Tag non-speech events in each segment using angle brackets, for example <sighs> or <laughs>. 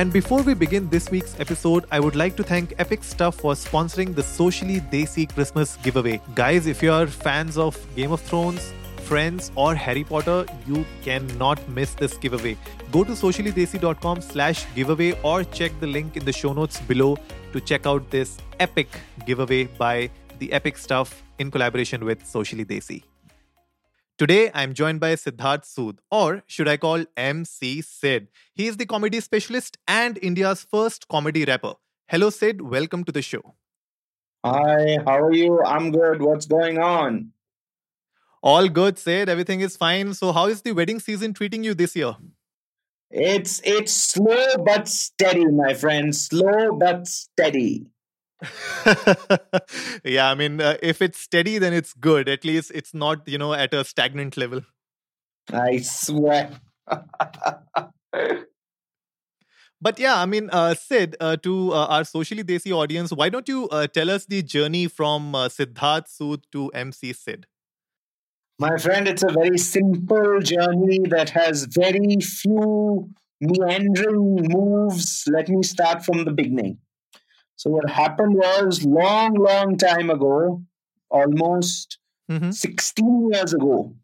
And before we begin this week's episode, I would like to thank Epic Stuff for sponsoring the Socially Desi Christmas giveaway. Guys, if you are fans of Game of Thrones, Friends, or Harry Potter, you cannot miss this giveaway. Go to sociallydesi.com slash giveaway or check the link in the show notes below to check out this epic giveaway by the Epic Stuff in collaboration with Socially Desi. Today, I'm joined by Siddharth Sood, or should I call MC Sid? He is the comedy specialist and India's first comedy rapper. Hello, Sid. Welcome to the show. Hi, how are you? I'm good. What's going on? All good, Sid. Everything is fine. So, how is the wedding season treating you this year? It's it's slow but steady, my friend. Slow but steady. <laughs> yeah, I mean, uh, if it's steady, then it's good. At least it's not, you know, at a stagnant level. I swear. <laughs> but yeah, I mean, uh, Sid, uh, to uh, our socially desi audience, why don't you uh, tell us the journey from uh, Siddharth Sood to MC Sid? My friend, it's a very simple journey that has very few meandering moves. Let me start from the beginning. So what happened was long, long time ago, almost mm-hmm. 16 years ago,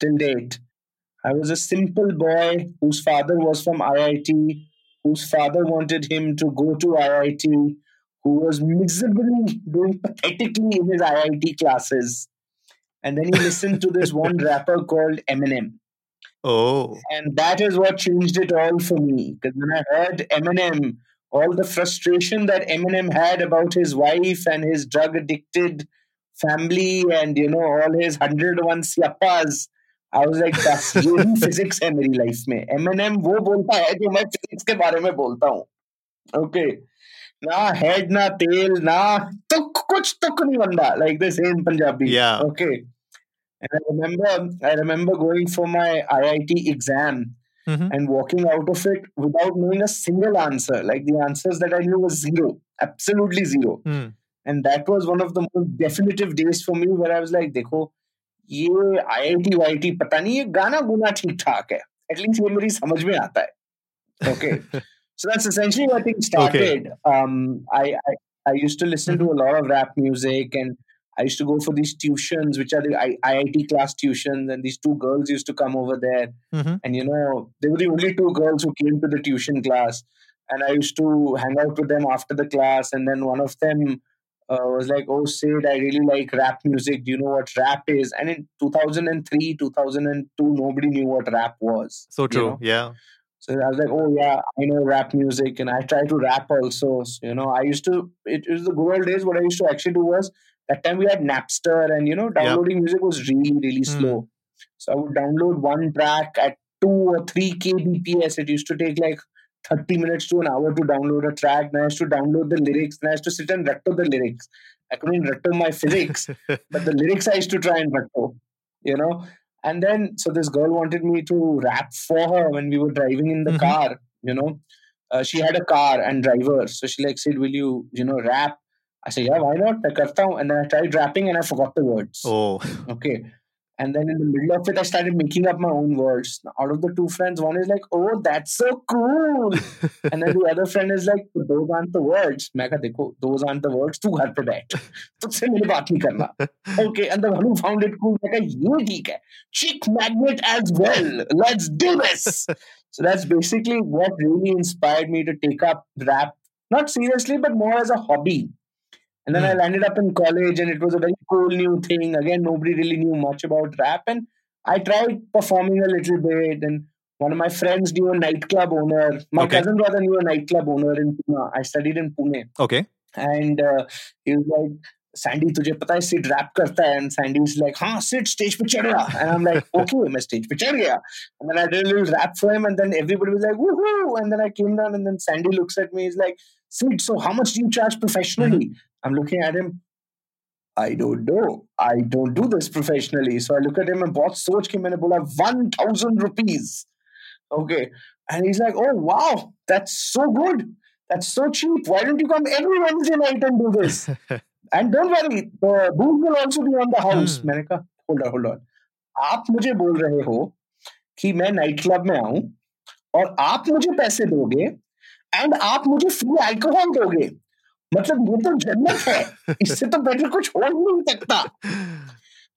till date, I was a simple boy whose father was from IIT, whose father wanted him to go to IIT, who was miserably doing pathetically in his IIT classes. And then he listened to this one <laughs> rapper called Eminem. Oh. And that is what changed it all for me. Because when I heard Eminem all the frustration that Eminem had about his wife and his drug addicted family and you know all his 101 syapas I was like बस ये ही physics है मेरी life में MNM वो बोलता है जो मैं फिजिक्स के बारे में बोलता हूँ ओके ना हेड ना तेल ना तुक कुछ तुक नहीं बंदा like the same Punjabi yeah okay and I remember I remember going for my IIT exam mm-hmm. and walking out of it without knowing a single answer. Like the answers that I knew was zero, absolutely zero. Mm. And that was one of the most definitive days for me where I was like, देखो ये आई आई T Y T पता नहीं ये गाना गुना ठीक ठाक है at least ये मेरी समझ में आता है okay so that's essentially what things started okay. um, I, I i used to listen mm-hmm. to a lot of rap music and I used to go for these tuitions, which are the IIT class tuitions, and these two girls used to come over there. Mm-hmm. And you know, they were the only two girls who came to the tuition class. And I used to hang out with them after the class. And then one of them uh, was like, Oh, Sid, I really like rap music. Do you know what rap is? And in 2003, 2002, nobody knew what rap was. So true. You know? Yeah. So I was like, oh yeah, I know rap music, and I try to rap also. So, you know, I used to. It was the good old days. What I used to actually do was that time we had Napster, and you know, downloading yep. music was really, really mm. slow. So I would download one track at two or three kbps. It used to take like 30 minutes to an hour to download a track. Then I used to download the lyrics. Then I used to sit and retro the lyrics. I couldn't retro my physics, <laughs> but the lyrics I used to try and retro, you know. And then, so this girl wanted me to rap for her when we were driving in the mm-hmm. car, you know. Uh, she had a car and driver. So she like said, will you, you know, rap? I said, yeah, why not? I cut down. And then I tried rapping and I forgot the words. Oh. Okay. And then in the middle of it, I started making up my own words. Out of the two friends, one is like, oh, that's so cool. <laughs> and then the other friend is like, those aren't the words. Dekho, those aren't the words. Tu ghar pe baith. <laughs> Okay. And the one who found it cool, like, ye theek. Chick magnet as well. Let's do this. <laughs> so that's basically what really inspired me to take up rap. Not seriously, but more as a hobby. And then mm. I landed up in college, and it was a very cool new thing. Again, nobody really knew much about rap, and I tried performing a little bit. And one of my friends knew a nightclub owner. My okay. cousin brother knew a nightclub owner in Pune. I studied in Pune. Okay. And uh, he was like, Sandy तुझे पता है Sid rap करता है and Sandy is like हाँ Sid stage पे चढ़ गया and I am like okay मैं स्टेज पे चढ़ गया and then I did a little rap for him and then everybody was like woohoo and then I came down and then Sandy looks at me is like Sid, so how much do you charge professionally? Mm-hmm. I'm looking at him. I don't know. I don't do this professionally. So I look at him and बहुत सोच के मैंने बोला one thousand rupees. Okay, and he's like, oh wow, that's so good. That's so cheap. Why don't you come every Wednesday night and do this? And don't worry, the booth will also be on the house. Hmm. मैंने कहा hold on, hold on. आप मुझे बोल रहे हो कि मैं night club में आऊँ और आप मुझे पैसे दोगे एंड आप मुझे फ्री अल्कोहल दोगे मतलब ये तो जन्नत है इससे तो बेटर कुछ हो नहीं सकता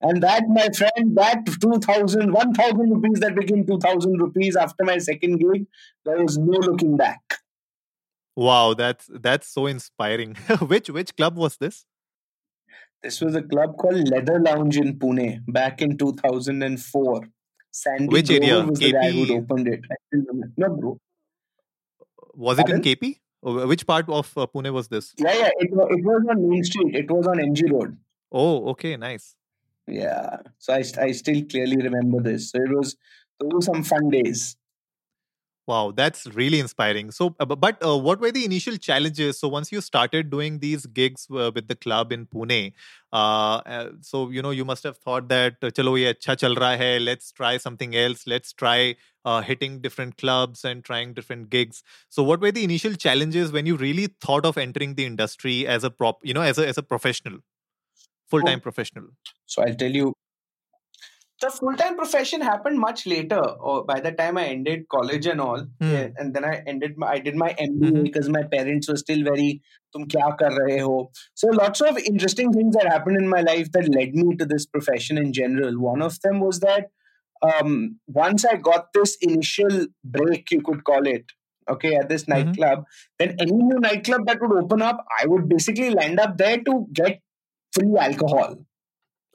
And that, my friend, that 2000, 1000 rupees that became 2000 rupees after my second gig, there was no looking back. Wow, that's that's so inspiring. which which club was this? This was a club called Leather Lounge in Pune back in 2004. Sandy Which area? was KP? the guy who opened it. No, bro. Was it in KP? Which part of uh, Pune was this? Yeah, yeah. It, it was on Main Street. It was on MG Road. Oh, okay, nice. Yeah. So I, I still clearly remember this. So it was those were some fun days. Wow, that's really inspiring. So, uh, but uh, what were the initial challenges? So, once you started doing these gigs uh, with the club in Pune, uh, uh, so you know you must have thought that chalo ye acha chal raha hai. Let's try something else. Let's try hitting different clubs and trying different gigs. So, what were the initial challenges when you really thought of entering the industry as a prop, you know, as a as a professional, full time oh. professional? So, I'll tell you the full-time profession happened much later or by the time i ended college and all mm. yeah, and then i ended my, i did my mba mm-hmm. because my parents were still very tum kya kar rahe ho so lots of interesting things that happened in my life that led me to this profession in general one of them was that um, once i got this initial break you could call it okay at this mm-hmm. nightclub then any new nightclub that would open up i would basically land up there to get free alcohol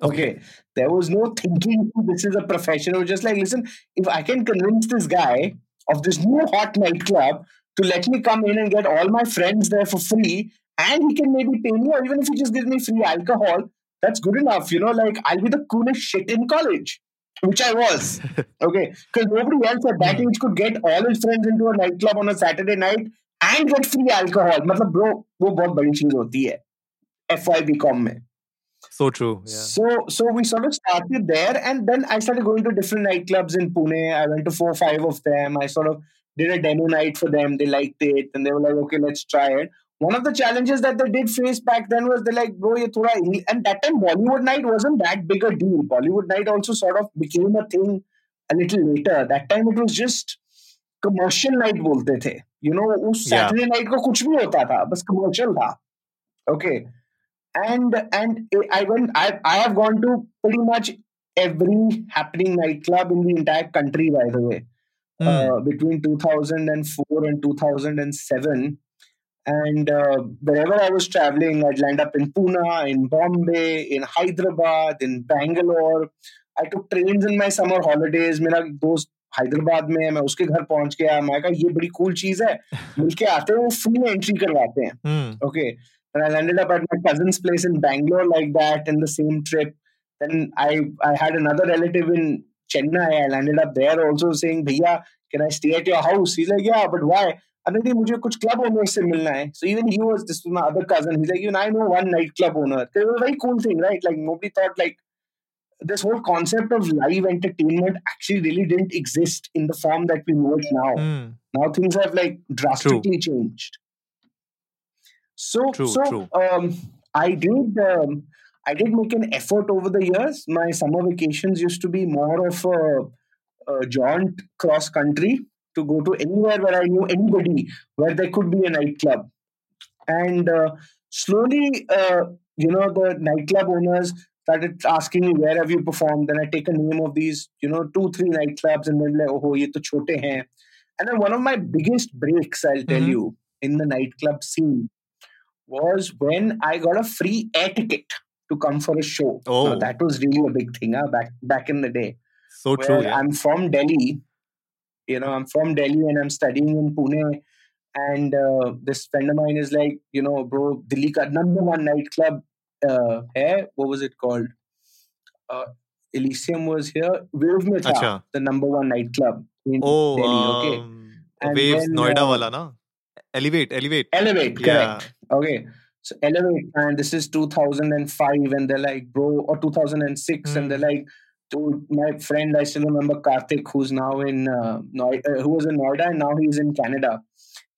Okay. There was no thinking this is a profession. It was just like, listen, if I can convince this guy of this new hot nightclub to let me come in and get all my friends there for free, and he can maybe pay me, or even if he just gives me free alcohol, that's good enough. You know, like I'll be the coolest shit in college, which I was. <laughs> okay. Because nobody else at that hmm. age could get all his friends into a nightclub on a Saturday night and get free alcohol. मतलब bro, वो बहुत बड़ी चीज होती है F Y B com में so true. Yeah. So so we sort of started there, and then I started going to different nightclubs in Pune. I went to four or five of them. I sort of did a demo night for them. They liked it, and they were like, "Okay, let's try it." One of the challenges that they did face back then was they're like, "Bro, ye thoda," and that time Bollywood night wasn't that big a deal. Bollywood night also sort of became a thing a little later. That time it was just commercial night बोलते थे. You know, उस Saturday yeah. night को कुछ भी होता था, बस commercial था. Okay and and I went. I I have gone to pretty much every happening nightclub in the entire country. By the way, mm. uh, between 2004 and 2007. And uh, wherever I was traveling, I'd land up in Pune, in Bombay, in Hyderabad, in Bangalore. I took trains in my summer holidays. मेरा दोस्त हैदराबाद में मैं उसके घर पहुंच गया मैं कहा ये बड़ी कूल चीज है <laughs> मिलके आते हैं वो फ्री एंट्री करवाते हैं okay and I ended up at my cousin's place in Bangalore like that in the same trip. Then I I had another relative in Chennai. I landed up there also saying, Bhaiya, can I stay at your house? He's like, Yeah, but why? अरे नहीं मुझे कुछ club owner से मिलना है so even he was this my other cousin he like you I know one night club owner it was very cool thing right like nobody thought like this whole concept of live entertainment actually really didn't exist in the form that we know it now. Mm. Now things have like drastically True. changed. So, true, so true. Um, I did. Um, I did make an effort over the years. My summer vacations used to be more of a, a jaunt cross country to go to anywhere where I knew anybody, where there could be a nightclub. And uh, slowly, uh, you know, the nightclub owners started asking me, where have you performed? Then I take a name of these, you know, two, three nightclubs, and then like, oh, ye to chote hain. And then one of my biggest breaks, I'll tell mm-hmm. you, in the nightclub scene was when I got a free air ticket to come for a show. Oh, now, that was really a big thing huh, back back in the day. So true. Yeah. I'm from Delhi. You know, I'm from Delhi and I'm studying in Pune. And uh, this friend of mine is like, you know, bro, Delhi ka number one nightclub uh, hai. What was it called? Uh, Elysium was here. Wave mein tha, the number one nightclub in oh, Delhi. Okay. Um, and Waves, then, Noida uh, wala na? Elevate, elevate. Elevate, correct. Yeah. Okay. So Elevate, and this is 2005, and they're like, bro, or 2006, mm. and they're hmm. like, dude, my friend, I still remember Karthik, who's now in uh, Noida, uh, who was in Noida, and now he's in Canada.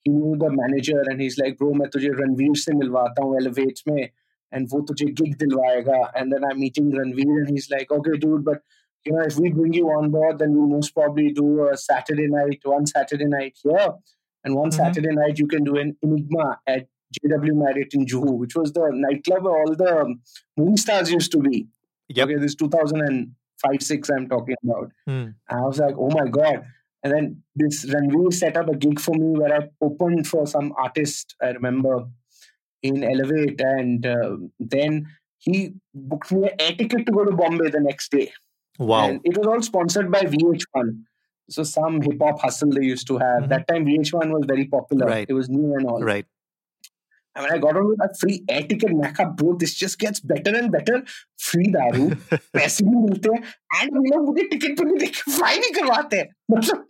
He knew the manager, and he's like, bro, मैं तुझे रणवीर से मिलवाता हूँ Elevate में, and वो तुझे gig दिलवाएगा. And then I'm meeting Ranveer, and he's like, okay, dude, but you know, if we bring you on board, then we'll most probably do a Saturday night, one Saturday night here, and one mm-hmm. Saturday night you can do an Enigma at JW Marriott in Juhu, which was the nightclub where all the movie stars used to be. Yep. Okay, this 2005 6 I'm talking about. Mm. And I was like, oh my God. And then this Ranveer set up a gig for me where I opened for some artist, I remember, in Elevate. And uh, then he booked me an air ticket to go to Bombay the next day. Wow. And it was all sponsored by VH1. So some hip hop hustle they used to have. Mm-hmm. That time VH1 was very popular. Right. It was new and all. Right. And when I got on with a free air ticket, मैं कहा bro, this just gets better and better. Free दारू, <laughs> पैसे भी मिलते हैं, and we लोग मुझे ticket पर भी देख फ्लाई भी करवाते हैं. मतलब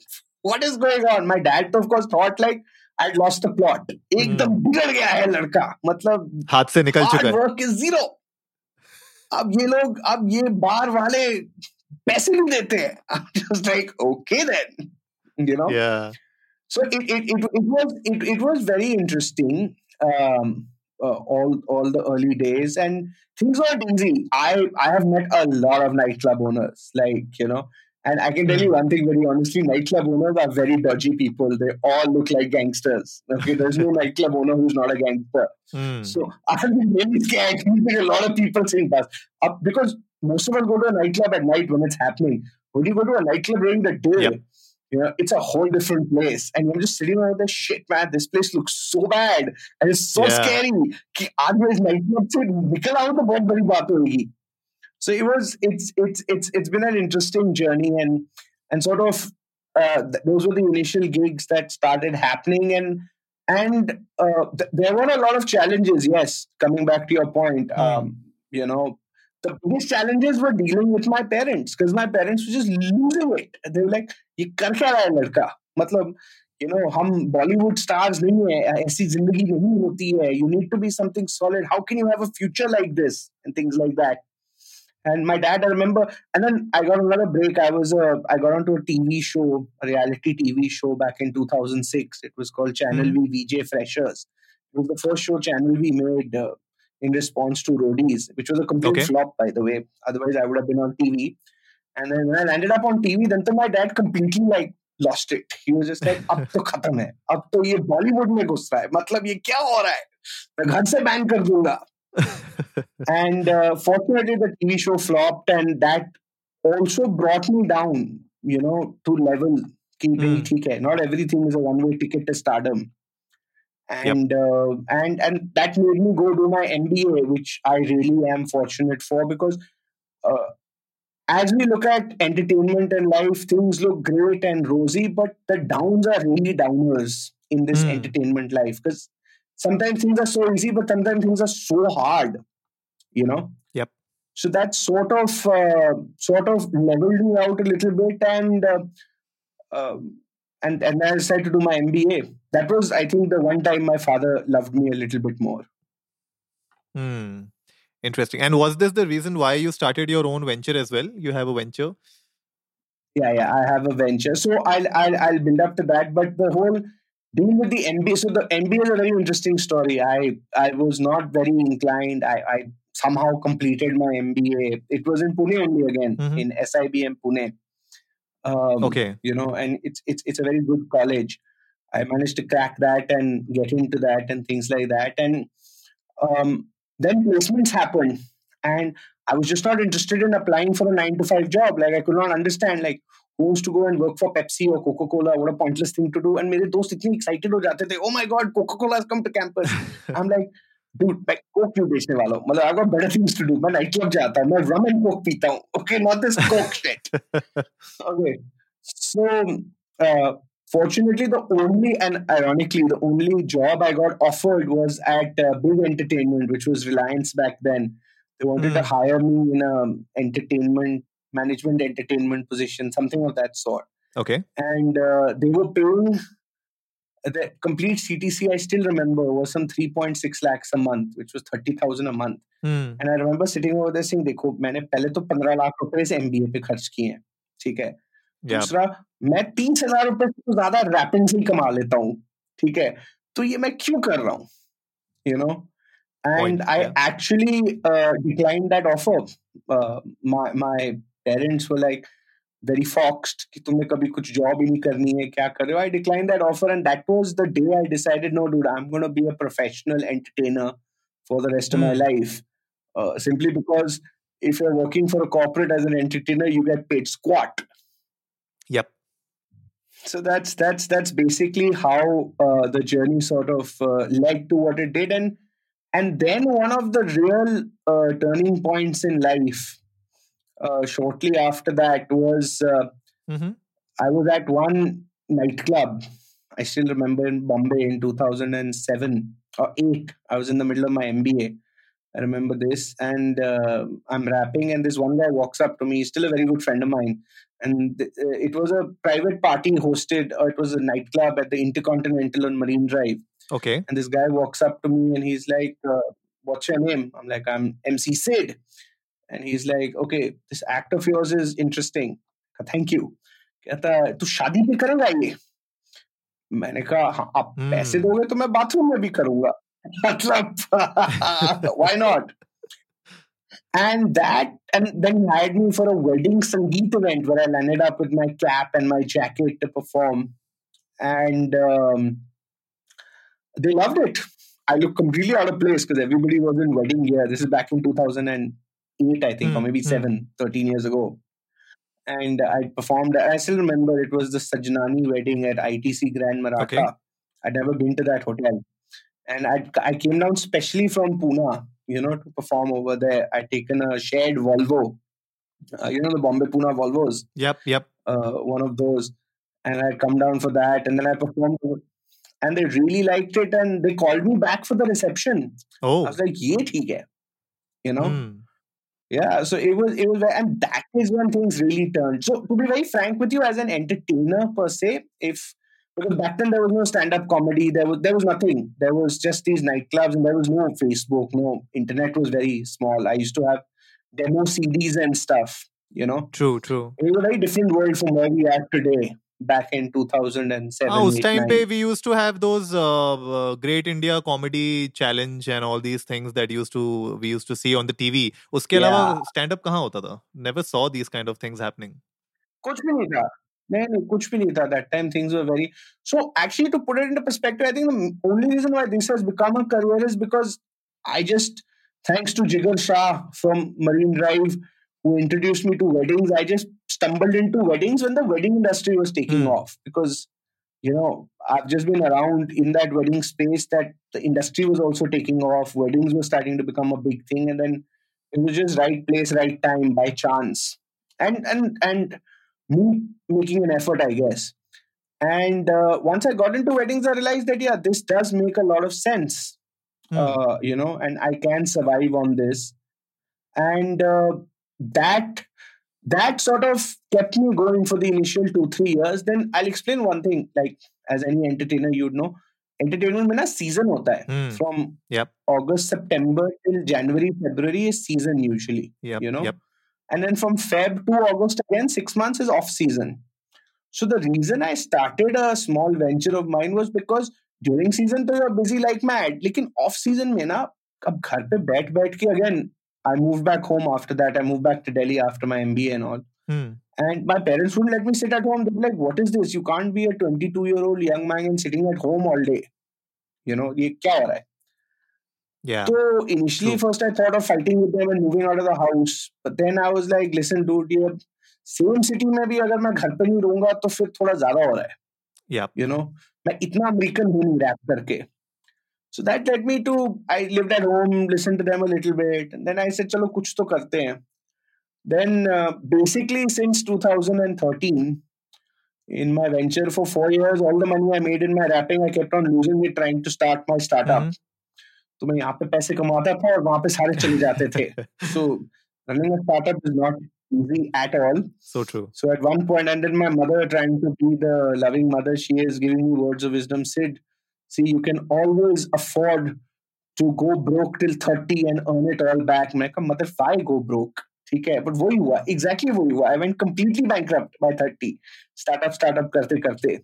what is going on? My dad of course thought like I'd lost the plot. एकदम hmm. बिगड़ गया है लड़का. मतलब हाथ से निकल चुका है. Work is zero. अब ये लोग अब ये बार वाले पैसे नहीं देते हैं I'm just like okay then you know yeah so it it, it, it was it, it was very interesting um, uh, all all the early days and things weren't easy I I have met a lot of nightclub owners like you know and I can tell you hmm. one thing very honestly, nightclub owners are very dodgy people. They all look like gangsters. Okay, there's no nightclub owner who's not a gangster. Mm. So <laughs> I've been really scared. a lot of people saying that uh, because most of us go to a nightclub at night when it's happening. When you go to a nightclub during the day, yep. You know, it's a whole different place. And you're just sitting around there, shit, man, this place looks so bad. And it's so yeah. scary. Ki aaj nightclub se nikal aao to bahut badi baat hogi. So it was, it's, it's, it's, it's been an interesting journey and, and sort of, uh, those were the initial gigs that started happening and, and uh, th- there were a lot of challenges. Yes, coming back to your point, mm. um, you know, the biggest challenges were dealing with my parents because my parents were just losing it. They were like, "ये कर क्या रहा है लड़का?" मतलब you know हम Bollywood stars नहीं है ऐसी जिंदगी नहीं होती है you need to be something solid how can you have a future like this and things like that and my dad i remember and then i got another break i was uh, i got onto a tv show a reality tv show back in 2006 it was called channel mm-hmm. v vj freshers it was the first show channel v made uh, in response to Roadies, which was a complete okay. flop, by the way. Otherwise, I would have been on TV. And then when I landed up on TV, then to my dad completely like lost it. He was just like, अब तो खत्म है, अब तो ये बॉलीवुड में घुस रहा है, मतलब ये क्या हो रहा है? मैं घर से बैन कर दूंगा. <laughs> and uh, fortunately, the TV show flopped, and that also brought me down, you know, to level. mm. Not everything is a one-way ticket to stardom and yep. uh, and and that made me go do my MBA, which I really am fortunate for because uh, as we look at entertainment and life, things look great and rosy, but the downs are really downers in this mm. entertainment life because sometimes things are so easy, but sometimes things are so hard, you know. Yep. So that sort of uh, sort of leveled me out a little bit, and uh, um, and and I decided to do my MBA. That was, I think, the one time my father loved me a little bit more. Hmm. Interesting. And was this the reason why you started your own venture as well? You have a venture. Yeah, yeah, I have a venture. So I'll I'll, I'll build up to that. But the whole deal with the MBA. So the MBA is a very interesting story. I I was not very inclined. I, I somehow completed my MBA. It was in Pune only again mm-hmm. in SIBM Pune. Um, okay. You know, and it's it's it's a very good college. I managed to crack that and get into that and things like that. And um, then placements happened, and I was just not interested in applying for a nine to five job. Like I could not understand like who wants to go and work for Pepsi or Coca Cola. What a pointless thing to do. And मेरे दोस्त इतने excited हो जाते थे. Oh my God, Coca Cola has come to campus. <laughs> I'm like. dude मैं Coke क्यों बेचने वाला हूँ मतलब आई got better things to do मैं नाइट क्लब जाता हूँ मैं रम एंड कोक पीता हूँ okay not this coke shit okay so fortunately the only and ironically the only job i got offered was at uh, big entertainment which was reliance back then they wanted mm. to hmm. hire me in a entertainment management entertainment position something of that sort okay and uh, they were paying the complete CTC I still remember was some 3.6 lakhs a month, which was 30,000 a month. Hmm. And I remember sitting over there saying, देखो मैंने पहले तो 15 लाख रुपए से MBA पे खर्च किए हैं ठीक है दूसरा मैं तीस हज़ार रुपए से तो ज़्यादा रैपिंग से ही कमा लेता हूँ ठीक है तो ये मैं क्यों कर रहा हूँ you know and I yeah. actually uh, declined that offer. Uh, my my parents were like very foxed कि तुम्हें कभी कुछ job ही नहीं करनी है क्या कर रहे हो I declined that offer and that was the day I decided no dude I'm going to be a professional entertainer for the rest mm. of my hmm. life uh, simply because if you're working for a corporate as an entertainer you get paid squat yep so that's that's that's basically how uh, the journey sort of uh, led to what it did and and then one of the real uh, turning points in life, uh, shortly after that, was uh, mm-hmm. I was at one nightclub. I still remember in Bombay in 2007 or 8. I was in the middle of my MBA. I remember this, and uh, I'm rapping, and this one guy walks up to me. He's still a very good friend of mine, and th- uh, it was a private party hosted, or it was a nightclub at the Intercontinental on Marine Drive Okay. And this guy walks up to me and he's like, uh, What's your name? I'm like, I'm MC Sid And he's like, Okay, this act of yours is interesting. Thank you. कहता है तू शादी भी करेगा ये मैंने कहा हाँ आप hmm. पैसे दोगे तो मैं बाथरूम में भी करूंगा <laughs> मतलब <laughs> why not and that and then he hired me for a wedding sangeet event where I landed up with my cap and my jacket to perform and um, they loved it. I look completely out of place because everybody was in wedding gear. This is back in 2008, I think, mm, or hmm, maybe mm. seven, 13 years ago. And I performed, I still remember it was the Sajnani wedding at ITC Grand Maratha. Okay. I'd never been to that hotel. And I, I came down specially from Pune, you know, to perform over there. I'd taken a shared Volvo, uh, you know, the Bombay Pune Volvos. Yep, yep. Uh, one of those. And I'd come down for that. And then I performed and they really liked it and they called me back for the reception. Oh. I was like, yeah, theek You know? Mm. Yeah, so it was, it was, and that is when things really turned. So, to be very frank with you, as an entertainer per se, if because back then there was no stand-up comedy, there was there was nothing. There was just these nightclubs, and there was no Facebook, no internet was very small. I used to have demo CDs and stuff. You know, true, true. It was a very different world from where we are today back in 2007 ah, उस time पे we used to have those uh, uh, great india comedy challenge and all these things that used to we used to see on the tv उसके अलावा stand up कहाँ होता था never saw these kind of things happening कुछ भी नहीं था नहीं नहीं कुछ भी नहीं था that time things were very so actually to put it into perspective I think the only reason why this has become a career is because I just thanks to Jigar Shah from Marine Drive who introduced me to weddings. I just stumbled into weddings when the wedding industry was taking mm. off because, you know, I've just been around in that wedding space that the industry was also taking off. Weddings were starting to become a big thing. And then it was just right place, right time by chance. And, and, and me making an effort, I guess. And uh, once I got into weddings, I realized that, yeah, this does make a lot of sense. Mm. Uh, you know, and I can survive on this. And uh, that that sort of kept me going for the initial two three years then i'll explain one thing like as any entertainer you'd know entertainment mein na season hota hai mm. from yep. august september till january february is season usually yep. you know yep. and then from feb to august again 6 months is off season so the reason i started a small venture of mine was because during season तो you're busy like mad लेकिन off season में ना अब घर पे बैठ बैठ के again I moved back home after that. I moved back to Delhi after my MBA and all. Hmm. And my parents wouldn't let me sit at home. They'd be like, What is this? You can't be a 22 year old young man and sitting at home all day. You know, ye kya ho raha hai? Yeah. So initially, True. first I thought of fighting with them and moving out of the house. But then I was like, listen, dude, ये same city में भी अगर मैं घर पे नहीं रहूंगा तो फिर थोड़ा ज्यादा हो रहा है yeah. you know मैं इतना अमेरिकन हूँ नहीं रैप करके so that led me to I lived at home, listened to them a little bit, and then I said, "Chalo, kuch to karte hain." Then uh, basically since 2013, in my venture for four years, all the money I made in my rapping, I kept on losing it trying to start my startup. Mm-hmm. तो मैं यहाँ पे पैसे कमाता था और वहां पे सारे चले जाते थे <laughs> सो running a startup is not easy at all. So true. So at one point, and then my mother trying to be the loving mother she is, giving me words of wisdom. Sid, see, you can always afford to go broke till 30 and earn it all back. मैं कहा mother why go broke? ठीक है but वही हुआ exactly वही हुआ I went completely bankrupt bye 30 startup startup करते करते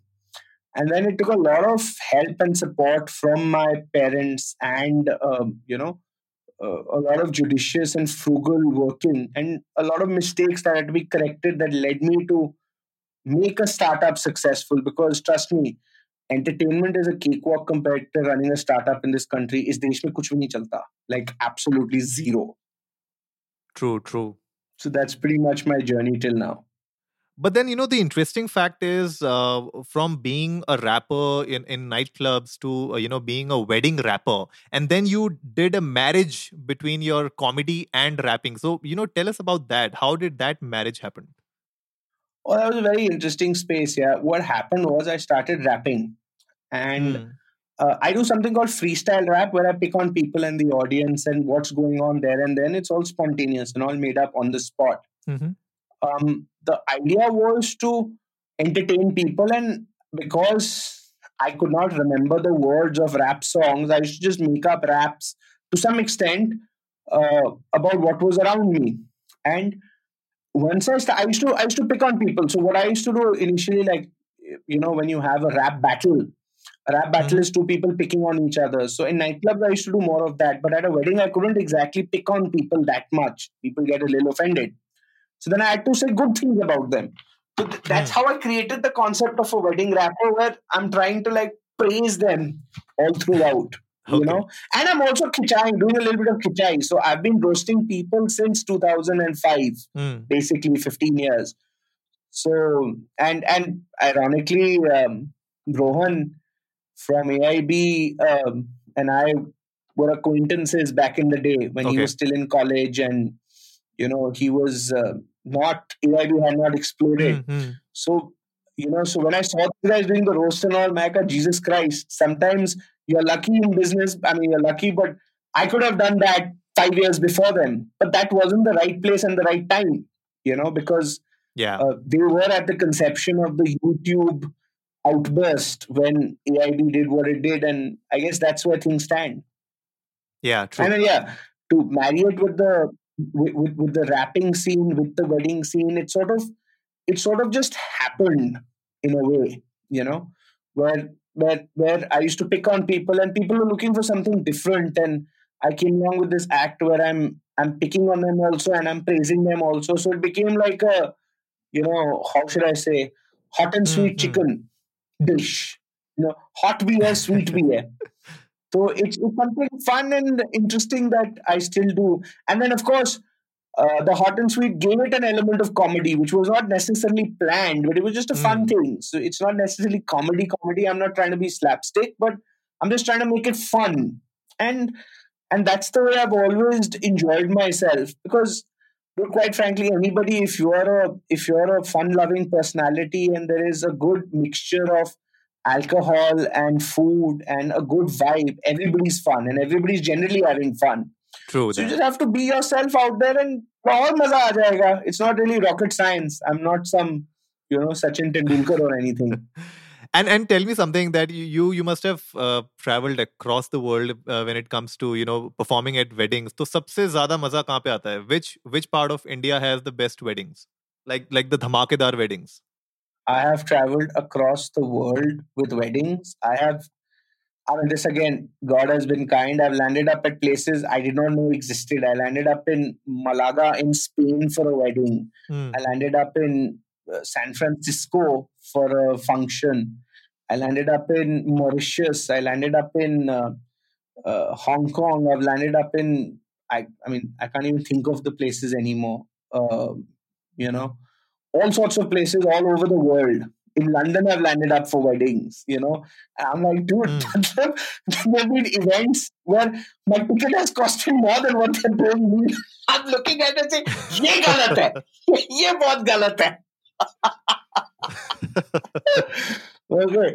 and then it took a lot of help and support from my parents and um, you know uh, a lot of judicious and frugal working and a lot of mistakes that had to be corrected that led me to make a startup successful because trust me entertainment is a cakewalk compared to running a startup in this country is desh mein kuch bhi nahi chalta like absolutely zero True, true. So that's pretty much my journey till now. But then, you know, the interesting fact is uh, from being a rapper in, in nightclubs to, uh, you know, being a wedding rapper. And then you did a marriage between your comedy and rapping. So, you know, tell us about that. How did that marriage happen? Well, that was a very interesting space. Yeah. What happened was I started rapping. And. Mm uh, I do something called freestyle rap where I pick on people and the audience and what's going on there and then it's all spontaneous and all made up on the spot. Mm-hmm. Um, the idea was to entertain people and because I could not remember the words of rap songs, I used to just make up raps to some extent uh, about what was around me. And once I, st- I used to I used to pick on people. So what I used to do initially, like you know, when you have a rap battle, a rap battle mm-hmm. is two people picking on each other. So in nightclubs, I used to do more of that. But at a wedding, I couldn't exactly pick on people that much. People get a little offended. So then I had to say good things about them. So th- that's mm-hmm. how I created the concept of a wedding rapper where I'm trying to like praise them all throughout. Okay. You know, and I'm also kichai, doing a little bit of kichai. So I've been roasting people since 2005, mm. basically 15 years. So and and ironically, um, Rohan from AIB um, and I were acquaintances back in the day when okay. he was still in college and you know he was uh, not AIB had not exploded. Mm-hmm. So you know, so when I saw you guys doing the roast and all, Mecca, Jesus Christ, sometimes you're lucky in business. I mean, you're lucky, but I could have done that five years before then, but that wasn't the right place and the right time, you know, because yeah, uh, they were at the conception of the YouTube outburst when AIB did what it did, and I guess that's where things stand. Yeah, true. And yeah, to marry it with the with, with, with the rapping scene, with the wedding scene, it sort of it sort of just happened in a way, you know, where where where I used to pick on people and people were looking for something different, and I came along with this act where I'm I'm picking on them also and I'm praising them also. So it became like a, you know, how should I say, hot and sweet mm-hmm. chicken dish. You know, hot beer, sweet <laughs> beer. So it's, it's something fun and interesting that I still do. And then, of course, uh, the hot and sweet gave it an element of comedy, which was not necessarily planned, but it was just a fun mm. thing. So it's not necessarily comedy, comedy. I'm not trying to be slapstick, but I'm just trying to make it fun. And and that's the way I've always enjoyed myself because but quite frankly anybody if you're a if you're a fun loving personality and there is a good mixture of alcohol and food and a good vibe everybody's fun and everybody's generally having fun true so you just have to be yourself out there and all maza aa jayega. it's not really rocket science i'm not some you know sachin tendulkar or anything <laughs> and and tell me something that you you must have uh, traveled across the world uh, when it comes to you know performing at weddings तो सबसे ज्यादा मजा कहाँ पे आता है which which part of India has the best weddings like like the dhamakedar weddings I have traveled across the world with weddings I have I mean, this again, God has been kind. I've landed up at places I did not know existed. I landed up in Malaga in Spain for a wedding. Mm. I landed up in uh, San Francisco for a function. I landed up in Mauritius. I landed up in uh, uh, Hong Kong. I've landed up in I I mean I can't even think of the places anymore. Uh, you know, all sorts of places all over the world In London, I've landed up for weddings. You know, and I'm like, dude, mm. <laughs> there have been events where my ticket has costed more than what they're paying me. <laughs> I'm looking at it and saying, "ये गलत है, ये बहुत गलत है." okay.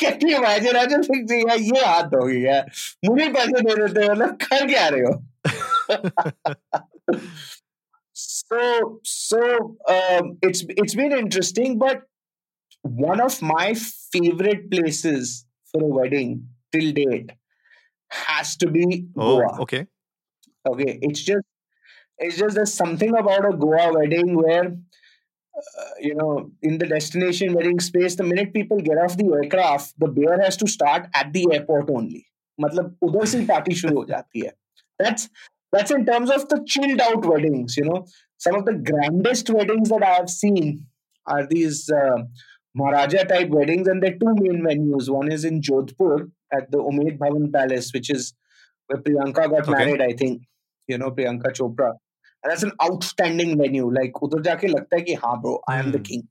Can you imagine I just think यार ये हाथ हो गई है मुझे पैसे दे देते हो मतलब कर क्या रहे हो So so um, it's it's been interesting, but one of my favorite places for a wedding till date has to be oh, Goa. Okay. Okay. It's just it's just there's something about a Goa wedding where uh, you know in the destination wedding space the minute people get off the aircraft the beer has to start at the airport only मतलब उधर से party शुरू हो जाती है that's that's in terms of the chilled out weddings you know some of the grandest weddings that i have seen are these uh, Maharaja type weddings, and there are two main venues. One is in Jodhpur at the Umaid Bhavan Palace, which is where Priyanka got okay. married, I think. You know, Priyanka Chopra. And that's an outstanding venue. Like, udhar jaake lagta hai ki, ha bro, I am the hmm. king.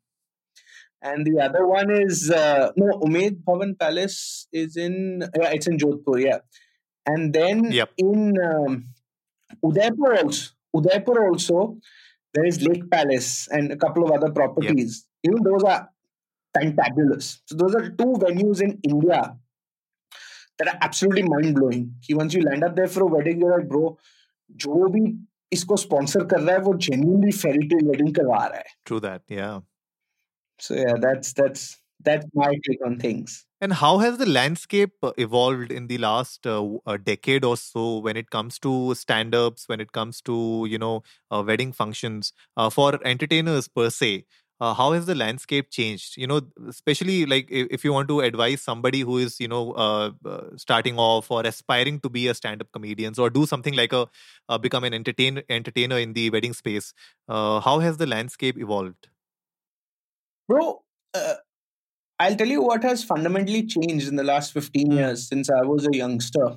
And the other one is, uh, no, Umaid Bhavan Palace is in, yeah, it's in Jodhpur, yeah. And then yep. in um, Udaipur also, Udaipur also, there is Lake Palace and a couple of other properties. Yep. Even those are fantabulous. So those are two venues in India that are absolutely mind blowing. Once you land up there for a wedding, you're like, bro, जो भी इसको sponsor कर रहा है वो genuinely fairy tale wedding करवा रहा है true that yeah so yeah that's that's that's my take on things. And how has the landscape uh, evolved in the last uh, decade or so when it comes to stand-ups when it comes to you know uh, wedding functions uh, for entertainers per se uh, how has the landscape changed? You know especially like if, you want to advise somebody who is you know uh, uh, starting off or aspiring to be a stand-up comedian or do something like a uh, become an entertain entertainer in the wedding space uh, how has the landscape evolved? Bro uh, i'll tell you what has fundamentally changed in the last 15 hmm. years since i was a youngster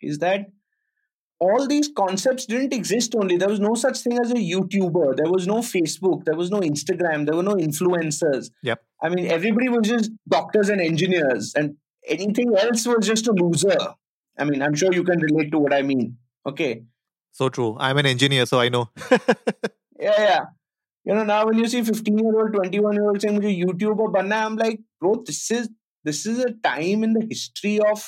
is that all these concepts didn't exist only. There was no such thing as a YouTuber. There was no Facebook. There was no Instagram. There were no influencers. Yep. I mean, everybody was just doctors and engineers, and anything else was just a loser. I mean, I'm sure you can relate to what I mean. Okay. So true. I'm an engineer, so I know. <laughs> yeah, yeah. You know, now when you see 15 year old, 21 year old saying, "मुझे YouTuber banna," I'm like, bro, this is this is a time in the history of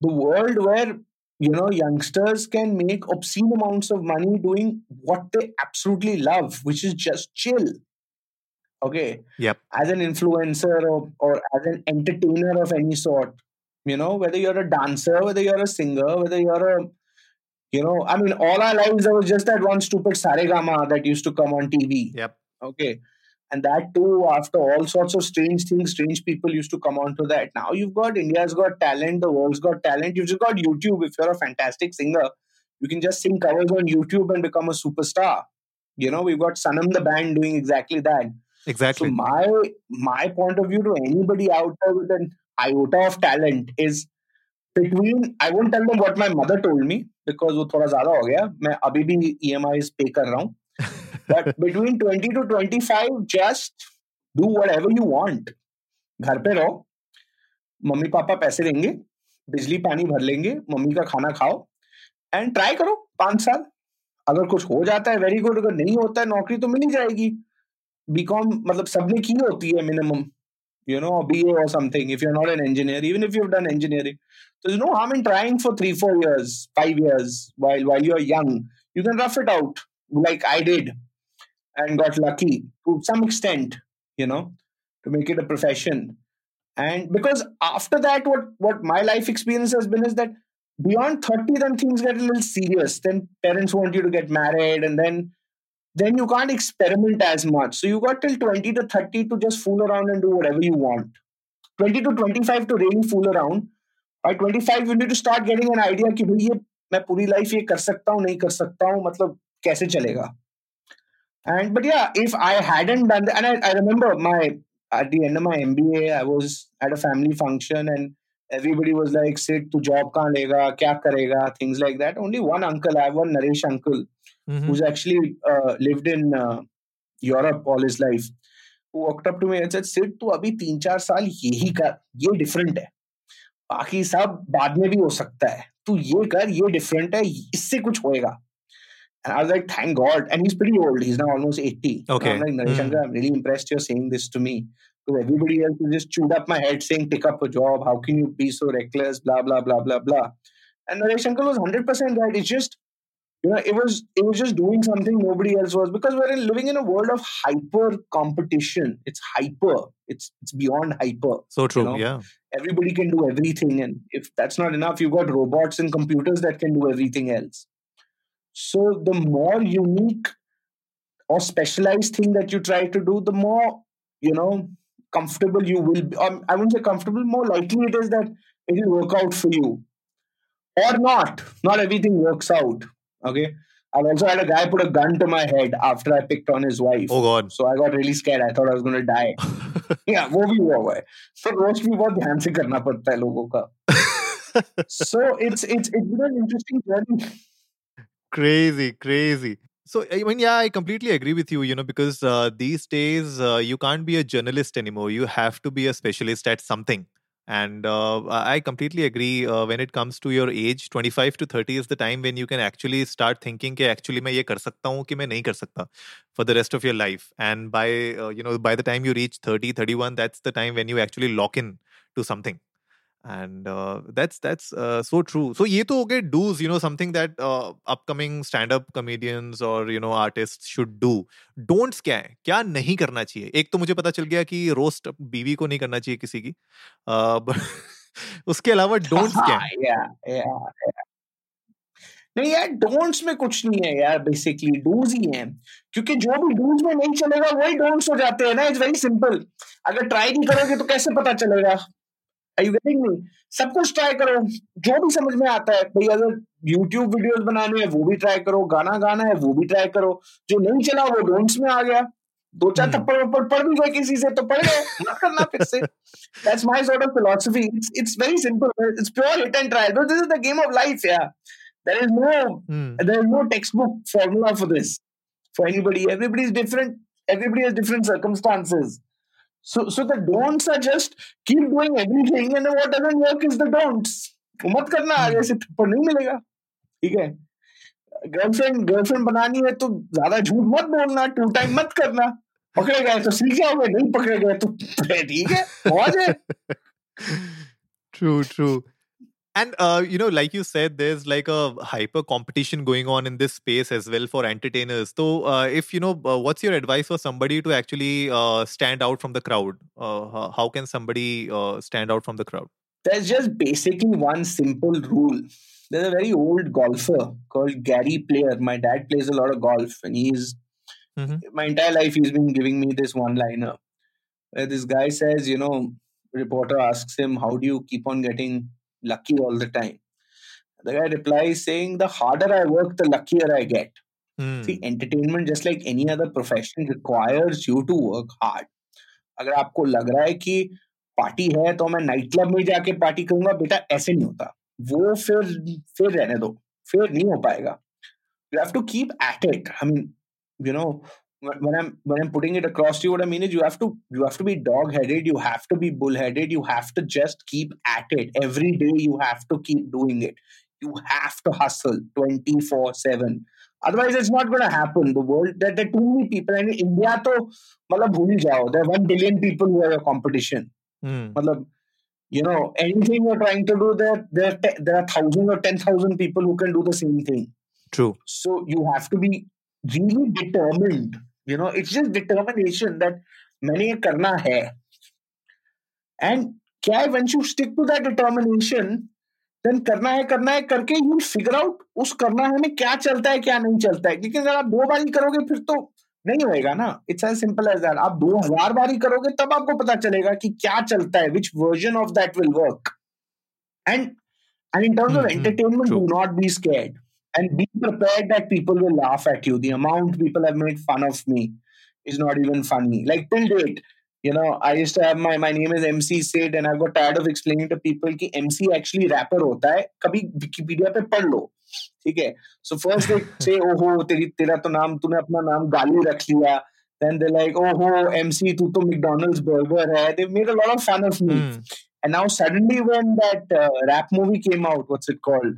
the world where you know youngsters can make obscene amounts of money doing what they absolutely love which is just chill. Okay? Yep. As an influencer or, or as an entertainer of any sort you know whether you're a dancer whether you're a singer whether you're a you know i mean all our lives there was just that one stupid saregama that used to come on tv yep. Okay. And that too after all sorts of strange things strange people used to come onto that. Now you've got india's got talent the world's got talent. You've just got youtube. If you're a fantastic singer you can just sing covers on youtube and become a superstar. You know we've got sanam the band doing exactly that. Exactly. So my my point of view to anybody out there with an iota of talent is between I won't tell them what my mother told me because वो थोड़ा ज़्यादा हो गया। मैं अभी भी EMIs पे कर रहा हूँ। <laughs> But between 20 to 25 just do whatever you want घर पे रहो। मम्मी पापा पैसे देंगे बिजली पानी भर लेंगे मम्मी का खाना खाओ। एंड ट्राई करो पाँच साल। अगर कुछ हो जाता है वेरी गुड अगर नहीं होता है नौकरी तो मिल ही जाएगी। बीकॉम मतलब सबने की होती है minimum you know a BA or something if you're not an engineer even if you've done engineering there's no harm in trying for 3 4 years 5 years while while you're young you can rough it out like I did and got lucky to some extent, you know, to make it a profession. And because after that, what, what my life experience has been is that beyond 30, then things get a little serious. Then parents want you to get married, and then then you can't experiment as much. So you got till 20 to 30 to just fool around and do whatever you want. 20 to 25 to really fool around. By 25, you need to start getting an idea कि भाई ये मैं पूरी life ये कर सकता हूँ नहीं कर सकता हूँ मतलब कैसे चलेगा and but yeah, if I hadn't done that, and I, I remember my at the end of my MBA, I was at a family function and everybody was like, "Sit to job kahan lega, kya karega," things like that. Only one uncle, I have one Naresh uncle, mm-hmm. who's actually uh, lived in uh, Europe all his life, who walked up to me and said, "Sid, tu abhi तीन चार साल यही कर, ये different है. बाकी सब बाद में भी हो सकता है. तू ये कर, ये different है, इससे कुछ होएगा." And I was like, thank God. And he's pretty old. He's now almost 80. Okay. And I'm like, Naresh mm. I'm really impressed you're saying this to me. Everybody else is just chewed up my head saying, pick up a job. How can you be so reckless? Blah, blah, blah, blah, blah. And Naresh Uncle was 100% right. It's just, you know it was it was just doing something nobody else was because we're living in a world of hyper competition it's hyper it's it's beyond hyper so true you know? yeah everybody can do everything and if that's not enough you've got robots and computers that can do everything else so the more unique or specialized thing that you try to do the more you know comfortable you will be um, i wouldn't say comfortable more likely it is that it will work out for you or not not everything works out Okay. I've also had a guy put a gun to my head after I picked on his wife. Oh God! So I got really scared. I thought I was going to die. <laughs> yeah, वो भी हुआ हुआ है. So roast भी बहुत ध्यान से करना पड़ता है लोगों का. <laughs> so it's it's it's been an interesting journey. Crazy, crazy. So I mean, yeah, I completely agree with you. You know, because uh, these days uh, you can't be a journalist anymore. You have to be a specialist at something. And uh, I completely agree. Uh, when it comes to your age, 25 to 30 is the time when you can actually start thinking कि actually मैं ये कर सकता हूँ कि मैं नहीं कर सकता for the rest of your life. And by uh, you know by the time you reach 30, 31, that's the time when you actually lock in to something And uh, that's that's uh, so true. So ye to ho gaye do's you know something that uh, upcoming stand up comedians or you know artists should do. Don'ts क्या है? क्या नहीं करना चाहिए? एक तो मुझे पता चल गया कि रोस्ट बीवी को नहीं करना चाहिए किसी की। <laughs> उसके अलावा <laughs> डोंट्स क्या है yeah, yeah, yeah. नहीं यार डोंट्स में कुछ नहीं है यार बेसिकली डूज ही हैं। क्योंकि जो भी डूज में नहीं चलेगा वही डोंट्स हो जाते हैं ना इट्स वेरी सिंपल अगर ट्राई नहीं करोगे तो कैसे पता चलेगा? यू गेटिंग मी सब कुछ ट्राई करो। जो भी समझ में आता है भाई अगर यूट्यूब वीडियोस बनाने हैं वो भी ट्राई करो। गाना गाना है वो भी ट्राई करो। जो नहीं चला वो डोंट्स में आ गया। दो चार थप्पड़ वप्पड़ पढ़ भी गए किसी से तो पढ़ गए। मत करना फिर से। That's my sort of philosophy it's it's very simple it's pure hit and trial this is the game of life या there is no mm. there is no textbook formula for this. For anybody. Everybody is different. Everybody has different circumstances. So, so the don'ts are just keep doing everything, and what doesn't work is the don'ts. मत करना आगे से थप्पड़ नहीं मिलेगा ठीक है girlfriend girlfriend बनानी है तो ज्यादा झूठ मत बोलना टू टाइम मत करना पकड़े गए तो सीख जाओगे नहीं पकड़े गए तो ठीक है मौज है true true and uh, you know like you said there's like a hyper competition going on in this space as well for entertainers. So uh, if you know uh, what's your advice for somebody to actually uh, stand out from the crowd? Uh, how can somebody uh, stand out from the crowd? There's just basically one simple rule. There's a very old golfer called gary player. My dad plays a lot of golf and he's mm-hmm. my entire life he's been giving me this one liner where this guy says you know reporter asks him how do you keep on getting lucky all the time. The guy replies saying, The harder I work, the luckier I get. Hmm. See, entertainment, just like any other profession, requires you to work hard. अगर आपको लग रहा है कि party है तो मैं night club में जाके पार्टी करूँगा बेटा ऐसे नहीं होता वो फिर फिर रहने दो फिर नहीं हो पाएगा you have to keep at it I mean you know when I'm when I'm putting it across to you, what I mean is you have to you have to be dog headed, you have to be bull headed, you have to just keep at it. Every day you have to keep doing it. You have to hustle 24-7. Otherwise, it's not gonna happen. The world that there, are too many people and India to malab jao. There are one billion people who are your competition. Mm. You know, anything you're trying to do, there there te- there are thousand or ten thousand people who can do the same thing. True. So you have to be really determined you know it's just determination that मैंने करना है। And क्या है when you stick to that determination then करना है करना है करके यू फिगर आउट उस करना है में क्या चलता है क्या नहीं चलता है। लेकिन अगर आप दो बार ही करोगे फिर तो नहीं होएगा ना। It's as simple as that आप दो हज़ार बार ही करोगे तब आपको पता चलेगा कि क्या चलता है which version of that will work and and in terms of entertainment do not be scared and be prepared that people will laugh at you. The amount people have made fun of me is not even funny. Like till date, you know, I used to have my my name is MC Sid, and I got tired of explaining to people कि MC actually rapper होता है. कभी Wikipedia पे पढ़ लो. ठीक है. So first they say, oh हो तेरी तेरा तो नाम तूने अपना नाम गाली रख लिया. Then they're like, oh ho, MC तू तो McDonald's burger है. They've made a lot of fun of me. Mm. And now suddenly when that uh, rap movie came out, what's it called?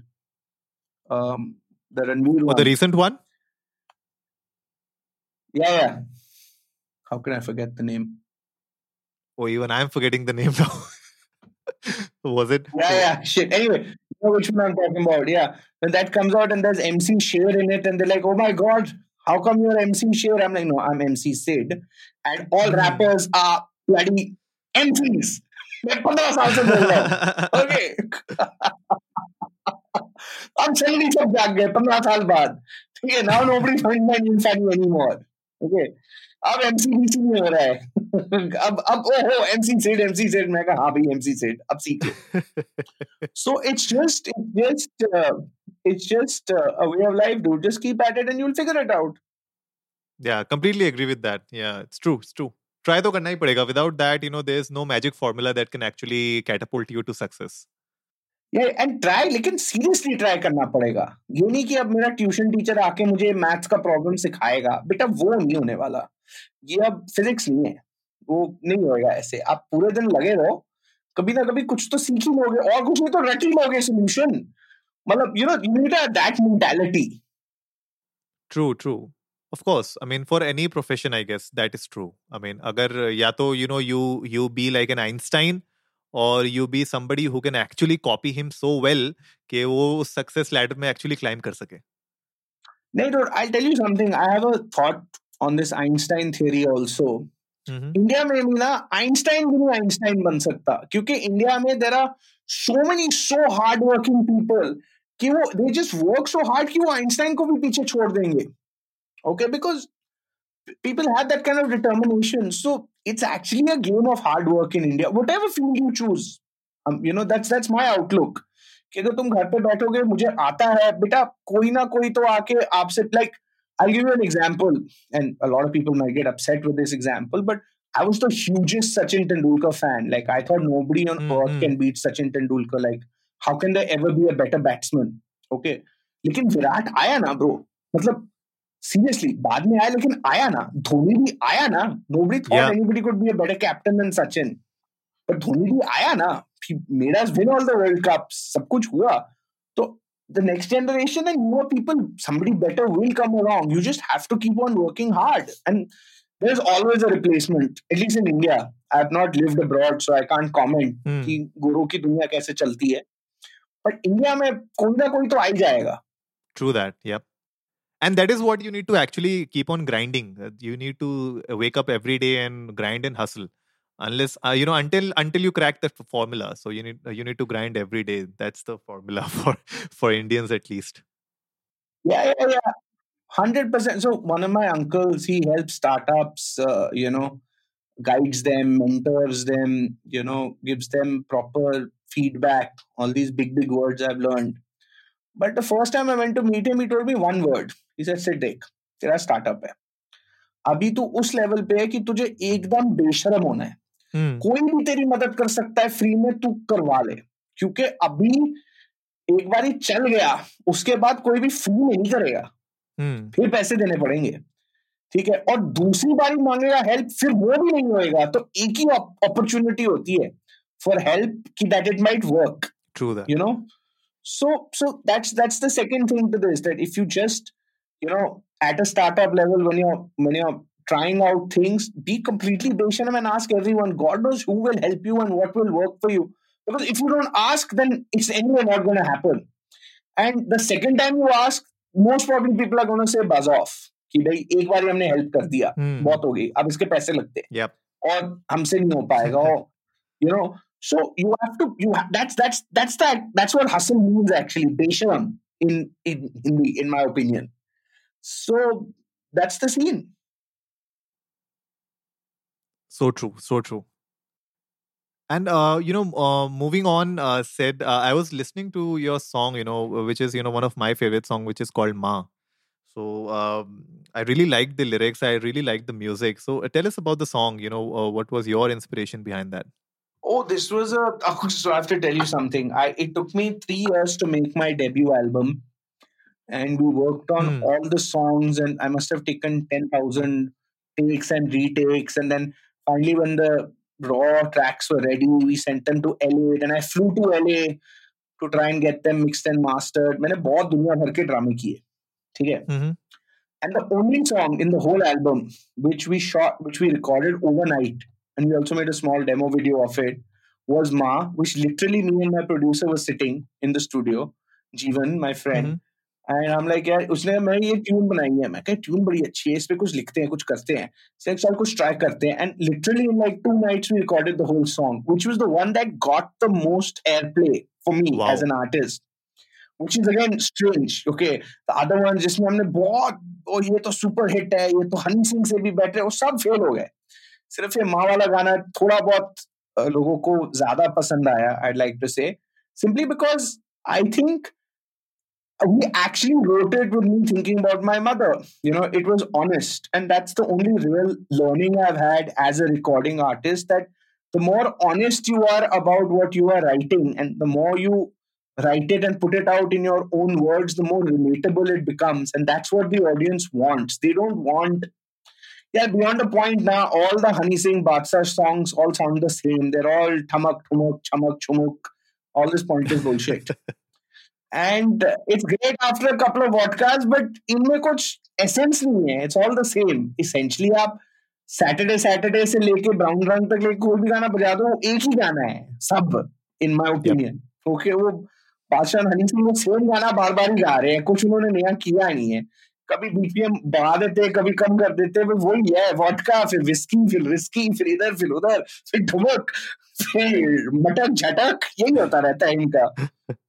Um, the Ranveer one. the recent one? Yeah, yeah. How can I forget the name? Oh, even I'm forgetting the name <laughs> now. <laughs> Was it? Yeah, yeah, shit. Anyway, you know which one I'm talking about. Yeah. When that comes out and there's MC Sher in it, and they're like, oh my god, how come you're MC Sher? I'm like, no, I'm MC Sid. And all mm. rappers are bloody MCs. <laughs> okay. I'm suddenly सब जाग गए पंद्रह साल बाद ठीक है now nobody finds my new funny anymore okay अब MCBC में हो रहा है <laughs> अब अब ओहो एमसी सेट एमसी सेट मैं कहा हाँ भाई एमसी सेट अब सीख लो सो it's just it's just it's just a way of life dude just keep at it and you'll figure it out yeah completely agree with that yeah it's true it's true try तो करना ही पड़ेगा without that you know there's no magic formula that can actually catapult you to success And try लेकिन seriously try करना पड़ेगा। ये नहीं कि अब मेरा ट्यूशन टीचर आके मुझे मैथ्स का प्रॉब्लम सिखाएगा। बेटा, वो नहीं होने वाला। ये अब फिजिक्स नहीं है। वो नहीं होगा ऐसे। आप पूरे दिन लगे रहो। कभी ना कभी कुछ तो सीख ही लोगे। और कुछ नहीं तो रट ही लोगे सोल्यूशन मतलब you know you need that mentality true true of course. I mean, for any profession, i guess, that is true. I mean agar ya to you know, you you be like an einstein or you be somebody who can actually copy him so well कि वो success ladder में actually climb कर सके। नहीं dude I tell you something I have a thought on this Einstein theory also India में भी ना Einstein भी नहीं आइंस्टाइन बन सकता क्योंकि इंडिया में there are so many so hard working people कि वो they just work so hard कि वो आइंस्टाइन को भी पीछे छोड़ देंगे। Okay because people have that kind of determination so it's actually a game of hard work in india whatever field you choose um, you know that's that's my outlook कि अगर तुम घर पे बैठोगे मुझे आता है बेटा कोई ना कोई तो आके आपसे like I'll give you an example, and a lot of people might get upset with this example, but I was the hugest Sachin Tendulkar fan. Like I thought nobody on mm-hmm. earth can beat Sachin Tendulkar. Like how can there ever be a better batsman? Okay, लेकिन विराट आया ना bro मतलब seriously बाद में आया लेकिन आया ना। धोनी भी आया ना। Nobody thought anybody could be a better captain than Sachin पर धोनी भी आया ना। Made us win all the world cup सब कुछ हुआ। तो the next generation and more people somebody better will come along you just have to keep on working hard and there is always a replacement at least in India I have not lived abroad so I can't comment कि गुरु की दुनिया कैसे चलती है। But India में कोई ना कोई तो आ ही जाएगा। True that yup And that is what you need to actually keep on grinding. You need to wake up every day and grind and hustle. Unless uh, you know until until you crack the formula. So you need uh, you need to grind every day. That's the formula <laughs> for for indians at least. Yeah yeah yeah. 100% so one of my uncles he helps startups uh, you know guides them mentors them you know gives them proper feedback. All these big big words i've learned but the first time i went to meet him he told me one word. He said देख तेरा startup है अभी तू उस level पे है कि तुझे एकदम बेशरम होना है। हम्म। कोई भी तेरी मदद कर सकता है फ्री में तू करवा ले। क्योंकि अभी एक बार ही चल गया उसके बाद कोई भी फ्री में नहीं करेगा। हम्म। फिर पैसे देने पड़ेंगे। ठीक है? और दूसरी बारी मांगेगा हेल्प फिर वो भी नहीं होएगा। तो एक ही अपॉर्चुनिटी होती है। फॉर हेल्प की that it might work you know so so that's that's the second thing to this that if you just you know at a startup level when you're when you're trying out things, be completely Beshanam and ask everyone. God knows who will help you and what will work for you. Because if you don't ask, then it's anyway not going to happen. And the second time you ask, most probably people are going to say buzz off. कि भाई एक बार हमने help कर दिया hmm. बहुत हो गई अब इसके पैसे लगते yep. और हमसे नहीं हो पाएगा और <laughs> you know so you have to you have, that's that's that's that that's what hustle means actually besharam in in in, the, in my opinion so that's the scene so true. So true. And uh, you know, uh, moving on, uh, Sid uh, I was listening to your song, you know, which is you know one of my favorite song, which is called Ma. So um, I really liked the lyrics. I really liked the music. So uh, tell us about the song. You know, uh, what was your inspiration behind that? Oh, this was a. <laughs> So I have to tell you something. I it took me three years to make my debut album, and we worked on hmm. all the songs, and I must have taken ten thousand takes and retakes, and then finally when the raw tracks were ready we sent them to la and i flew to la to try and get them mixed and mastered मैंने बहुत दुनिया भर के ड्रामे किए ठीक है and the only song in the whole album which we shot which we recorded overnight and we also made a small demo video of it was Ma, which literally me and my producer were sitting in the studio. Jeevan, my friend. Mm-hmm. And हम like यार उसने मैं ये tune बनाई है मैं कहा tune बड़ी अच्छी है इस पे कुछ लिखते हैं कुछ करते हैं so, चल कुछ ट्राई करते हैं and literally in like two nights we recorded the whole song which was the one that got the most airplay for me as an artist which is again strange okay the other one जिसमें हमने बहुत ओ ये तो super hit है ये तो हनी सिंह से भी बेटर है वो सब फेल हो गए सिर्फ ये माँ वाला गाना थोड़ा बहुत लोगों को ज्यादा पसंद आया I like to say simply because I think we actually wrote it with me thinking about my mother. You know, it was honest. And that's the only real learning I've had as a recording artist that the more honest you are about what you are writing and the more you write it and put it out in your own words, the more relatable it becomes. And that's what the audience wants. They don't want yeah, beyond the point now, all the Honey Singh Badshah songs all sound the same. They're all tamak, tumuk, chamak, chumuk. All this pointless bullshit. And it's great after couple of vodcast but इनमें कुछ essence नहीं है. It's all the same essentially आप Saturday Saturday से लेके brown रंग तक लेके कोई भी गाना बजा दो एक ही गाना है. सब इन माय ओपिनियन ओके वो बादशाह हनी सिंह वो सेम गाना बार बार ही गा रहे हैं. कुछ उन्होंने नया किया नहीं है. कभी बीपीएम बढ़ा देते हैं कभी कम कर देते हैं वही है वॉटका फिर विस्की फिर रिस्की फिर इधर फिर उधर फिर ढुमक फिर मटक झटक यही होता रहता है इनका।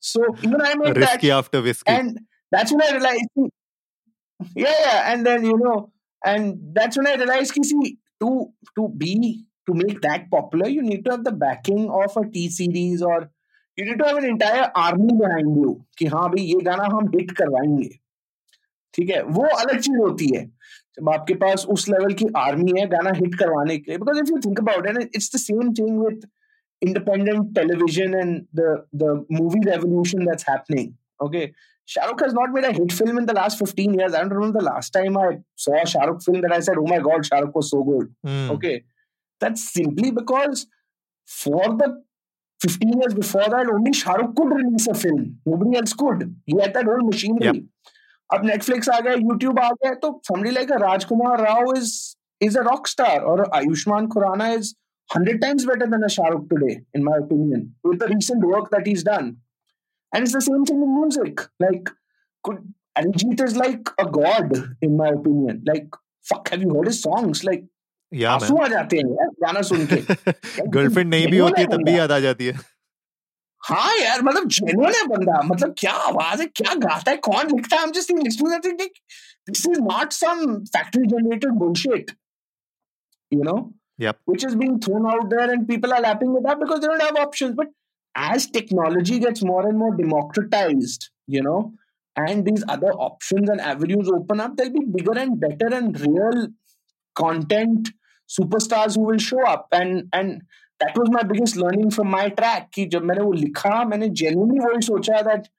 So even I made risky after whisky and that's when I realize yeah yeah and then you know and that's when I realize कि see to to be to make that popular you need to have the backing of a T Series और you need to have an entire army behind you कि हाँ भाई ये गाना हम hit करवाएँगे। ठीक है वो अलग चीज होती है जब आपके पास उस लेवल की आर्मी है गाना हिट करवाने के लिए because if you think about it it's the same thing with independent television and the the movie revolution that's happening okay Shahrukh has not made a hit film in the last 15 years. I don't remember the last time I saw a Shahrukh film that I said, oh my God, Shahrukh was so good. Mm. Okay. That's simply because for the 15 years before that, only Shahrukh could release a film. Nobody else could. He had that whole machinery. Yep. अब Netflix आ गया YouTube आ गया तो समझी like Rajkummar Rao is is a rock star और Ayushmann Khurrana is hundred times better than Shahrukh today in my opinion with the work that is done and it's the same thing in music like Arijit is like a god in my opinion like fuck have you heard his songs like आँसू आ जाते हैं गाना सुनते girlfriend <laughs> नहीं भी होती तब भी याद आ जाती है। हाँ यार मतलब जेन्युइन है बंदा मतलब क्या आवाज है क्या गाता है कौन लिखता है I'm just listening to that this is not some factory generated bullshit you know yep. which is being thrown out there and people are lapping it up because they don't have options but as technology gets more and more democratized you know and these other options and avenues open up there'll be bigger and better and real content superstars who will show up and and that was my biggest learning from my track कि जब मैंने वो लिखा मैंने genuinely वही सोचा that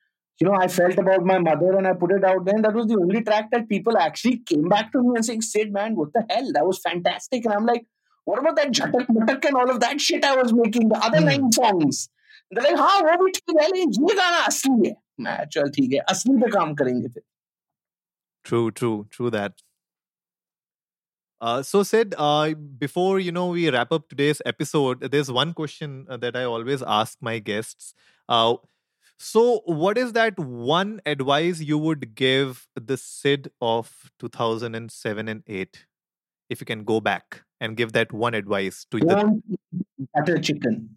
you know I felt about my mother and I put it out there and that was the only track that people actually came back to me and saying Sid man what the hell that was fantastic and I'm like what about that Jhatak Matak and all of that shit I was making the other hmm. nine songs And they're like हाँ वो भी ठीक है लेकिन ये गाना असली है मैं चल ठीक है असली पे काम करेंगे फिर True, true, true that. Uh, so Sid, uh, before you know we wrap up today's episode, there's one question uh, that I always ask my guests. Uh, so, what is that one advice you would give the Sid of 2007 and 8? If you can go back and give that one advice to the butter chicken.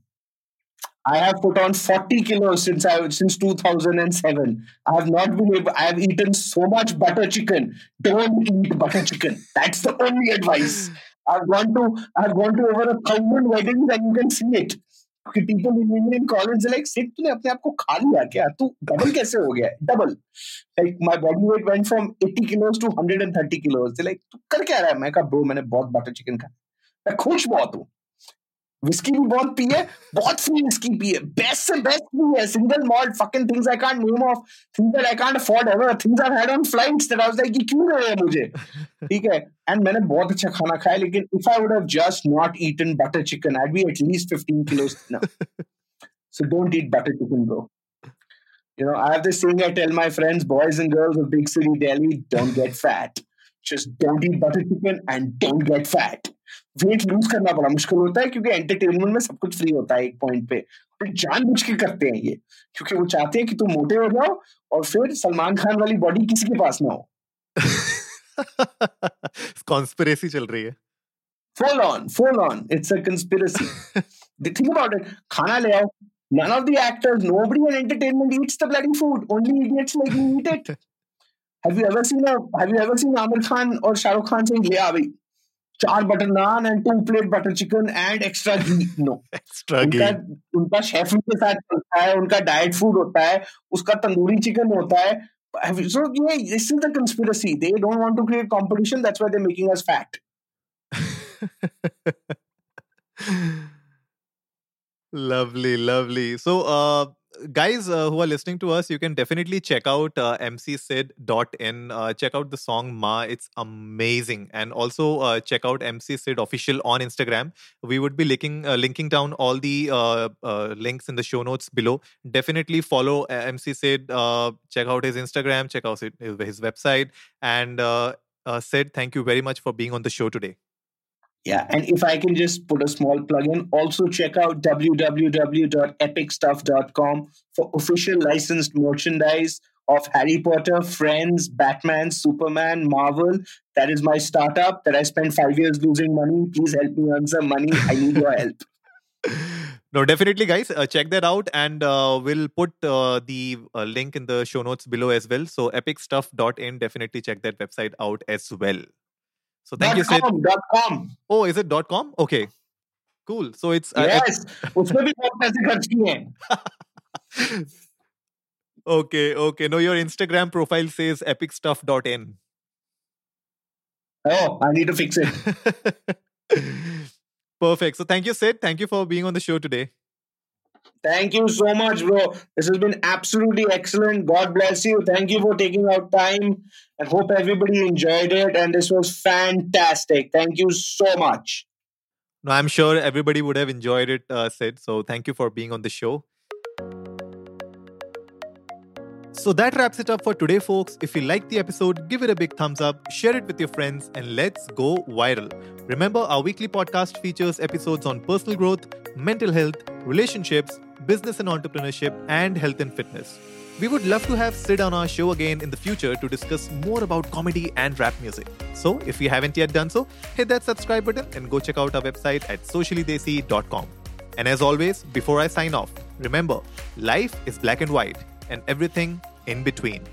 I have put on 40 kilos since I since 2007. I have not been able. I have eaten so much butter chicken. Don't eat butter chicken. That's the only advice. <sighs> I've gone to I've gone to over a thousand weddings and you can see it. people in Indian college are like, "Sit, तूने अपने आप को खा लिया क्या? तू double कैसे हो गया? Double. Like my body weight went from 80 kilos to 130 kilos. They're like, तू कर क्या रहा है? मैं कहा, bro, मैंने बहुत butter chicken खाया. मैं खुश बहुत हूँ. विस्की भी बहुत पी है बहुत फ्री विस्की पी है। बेस्ट से बेस्ट पी है। Single malt fucking things I can't name of things that I can't afford ever things I had on flights that I was like ये क्यों रहे हैं मुझे? <laughs> ठीक है? एंड मैंने बहुत अच्छा खाना खाया लेकिन if I would have just not eaten butter chicken I be at least 15 kilos now <laughs> so don't eat butter chicken bro. You know i have this thing i tell my friends boys and girls of big city delhi don't get fat. Just don't eat butter chicken and don't get fat. Weight lose करना बड़ा मुश्किल होता है क्योंकि entertainment में सब कुछ free होता है एक पॉइंट पे फिर जानबूझ के करते हैं ये क्योंकि वो चाहते हैं कि तुम मोटे हो जाओ और फिर सलमान खान वाली बॉडी किसी के पास ना हो कॉन्स्पिरेसी चल रही है full on full on it's a conspiracy think about it khana le aao none of the actors nobody in entertainment eats the bloody food only idiots like me eat it have you ever seen a have you ever seen Amir Khan or Shah Rukh Khan saying le bhai चार butter naan and two plate butter chicken and extra ghee no extra उनका उनका chef के साथ चलता है उनका diet food होता है उसका तंदूरी चिकन होता है so yeah, this is the conspiracy. They don't want to create competition. That's why they're making us fat. lovely, lovely. So, uh, guys uh, who are listening to us, you can definitely check out uh, mcsid.in. Uh, check out the song Ma. It's amazing. And also uh, check out MC Sid official on Instagram. We would be linking, uh, linking down all the uh, uh, links in the show notes below. Definitely follow MC Sid. Uh, check out his Instagram. Check out his, his website. And Sid, thank you very much for being on the show today. Yeah, and if I can just put a small plug in, also check out www.epicstuff.com for official licensed merchandise of Harry Potter, Friends, Batman, Superman, Marvel. That is my startup that I spent five years losing money. Please help me earn some money. I need your help. <laughs> No, definitely, guys. Uh, check that out, and uh, we'll put uh, the uh, link in the show notes below as well. So, epicstuff.in, definitely check that website out as well. So thank dot you, Sid. com, dot com. Oh, is it dot com? Okay, cool. So it's uh, yes. <laughs> उसमें भी बहुत पैसे खर्च किए हैं. okay, okay. No, your Instagram profile says epicstuff.in. Oh, I need to fix it. <laughs> Perfect. So thank you, Sid. Thank you for being on the show today. Thank you so much, bro. This has been absolutely excellent. God bless you. Thank you for taking out time and hope everybody enjoyed it. And this was fantastic. Thank you so much. No, I'm sure everybody would have enjoyed it, uh, Sid. So thank you for being on the show. So that wraps it up for today, folks. If you liked the episode, give it a big thumbs up, share it with your friends, and let's go viral. Remember, our weekly podcast features episodes on personal growth, mental health, relationships, business and entrepreneurship, and health and fitness. We would love to have Sid on our show again in the future to discuss more about comedy and rap music. So, if you haven't yet done so, hit that subscribe button and go check out our website at sociallydesi.com. And as always, before I sign off, remember life is black and white and everything in between.